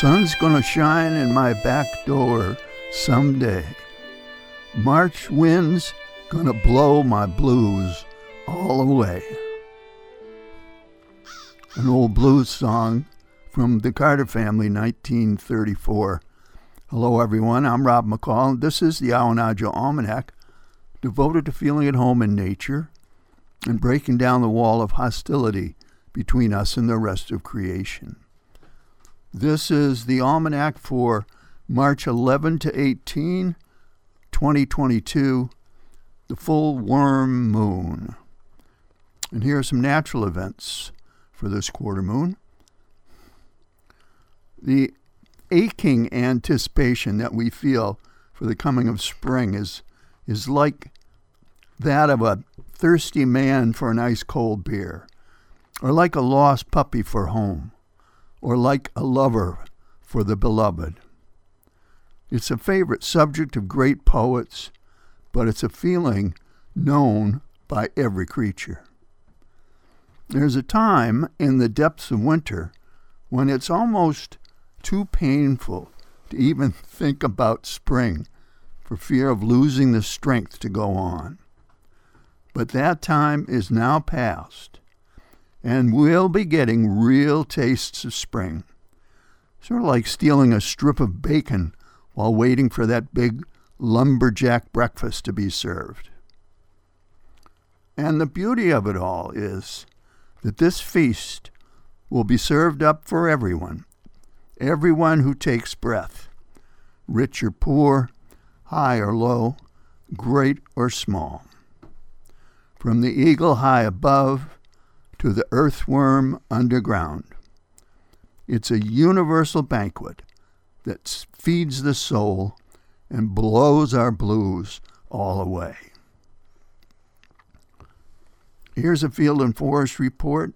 Sun's gonna shine in my back door someday. March wind's gonna blow my blues all away. An old blues song from the Carter family, 1934. Hello, everyone. I'm Rob McCall, and this is the Awanadjo Almanac, devoted to feeling at home in nature and breaking down the wall of hostility between us and the rest of creation. This is the almanac for March 11 to 18, 2022, the full worm moon. And here are some natural events for this quarter moon. The aching anticipation that we feel for the coming of spring is, is like that of a thirsty man for an ice cold beer, or like a lost puppy for home, or like a lover for the beloved. It's a favorite subject of great poets, but it's a feeling known by every creature. There's a time in the depths of winter when it's almost too painful to even think about spring for fear of losing the strength to go on. But that time is now past, and we'll be getting real tastes of spring. Sort of like stealing a strip of bacon while waiting for that big lumberjack breakfast to be served. And the beauty of it all is that this feast will be served up for everyone, everyone who takes breath, rich or poor, high or low, great or small. From the eagle high above to the earthworm underground. It's a universal banquet that feeds the soul and blows our blues all away. Here's a field and forest report.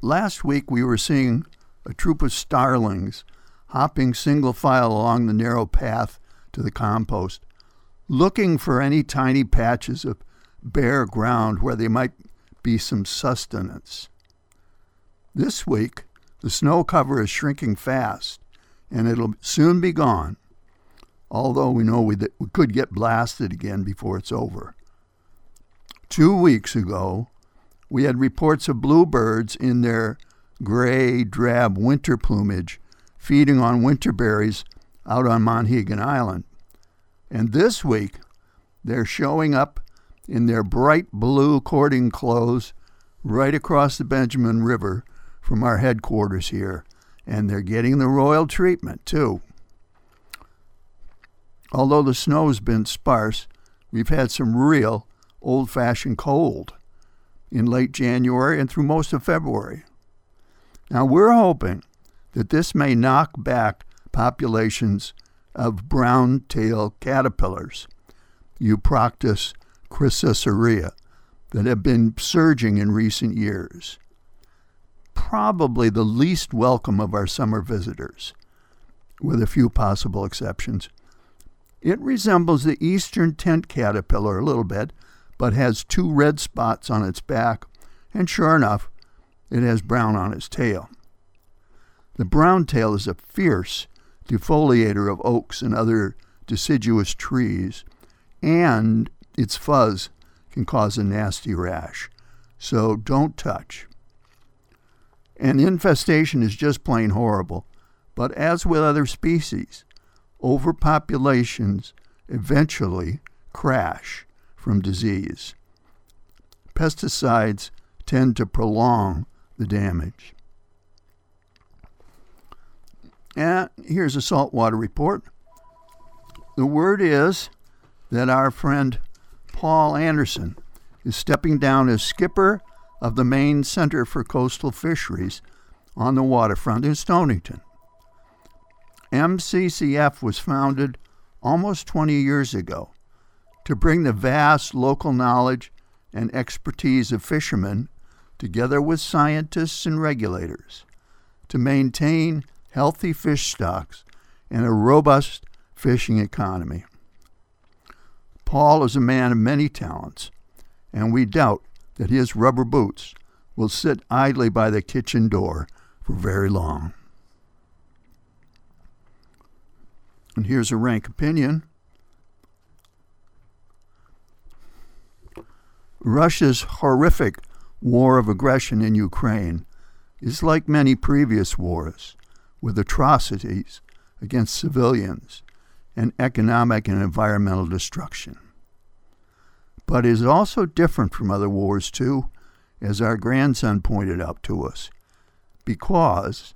Last week we were seeing a troop of starlings hopping single file along the narrow path to the compost, looking for any tiny patches of bare ground where they might be some sustenance. This week, the snow cover is shrinking fast, and it'll soon be gone, although we know we, we could get blasted again before it's over. Two weeks ago, we had reports of bluebirds in their gray, drab winter plumage feeding on winter berries out on Monhegan Island. And this week, they're showing up in their bright blue courting clothes right across the Benjamin River from our headquarters here. And they're getting the royal treatment, too. Although the snow's been sparse, we've had some real old fashioned cold in late January and through most of February. Now, we're hoping that this may knock back populations of brown tail caterpillars, Euproctis chrysorrhoea, that have been surging in recent years. Probably the least welcome of our summer visitors, with a few possible exceptions. It resembles the eastern tent caterpillar a little bit, but has two red spots on its back, and sure enough, it has brown on its tail. The brown tail is a fierce defoliator of oaks and other deciduous trees, and its fuzz can cause a nasty rash. So don't touch. An infestation is just plain horrible, but as with other species, overpopulations eventually crash from disease. Pesticides tend to prolong the damage. And here's a saltwater report. The word is that our friend Paul Anderson is stepping down as skipper of the Maine Center for Coastal Fisheries on the waterfront in Stonington. MCCF was founded almost 20 years ago to bring the vast local knowledge and expertise of fishermen together with scientists and regulators to maintain healthy fish stocks and a robust fishing economy. Paul is a man of many talents, and we doubt that his rubber boots will sit idly by the kitchen door for very long. And here's a rank opinion. Russia's horrific war of aggression in Ukraine is like many previous wars, with atrocities against civilians and economic and environmental destruction. But is also different from other wars, too, as our grandson pointed out to us, because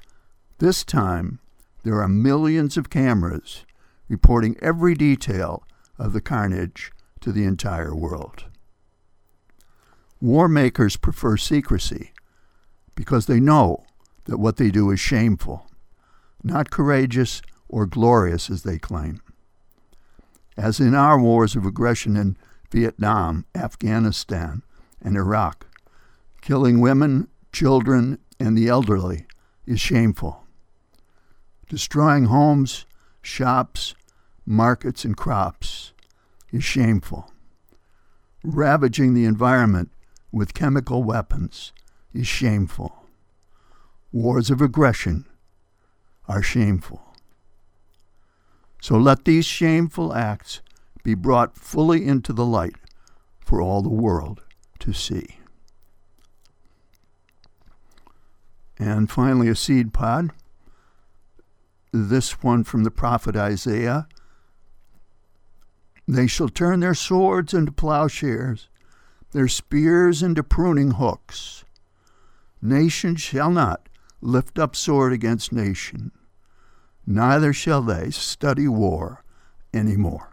this time there are millions of cameras reporting every detail of the carnage to the entire world. War makers prefer secrecy because they know that what they do is shameful, not courageous or glorious as they claim. As in our wars of aggression in Vietnam, Afghanistan, and Iraq, killing women, children, and the elderly is shameful. Destroying homes, shops, markets, and crops is shameful. Ravaging the environment with chemical weapons is shameful. Wars of aggression are shameful. So let these shameful acts be brought fully into the light for all the world to see. And finally, a seed pod. This one from the prophet Isaiah. They shall turn their swords into plowshares, their spears into pruning hooks. Nation shall not lift up sword against nation, neither shall they study war any more.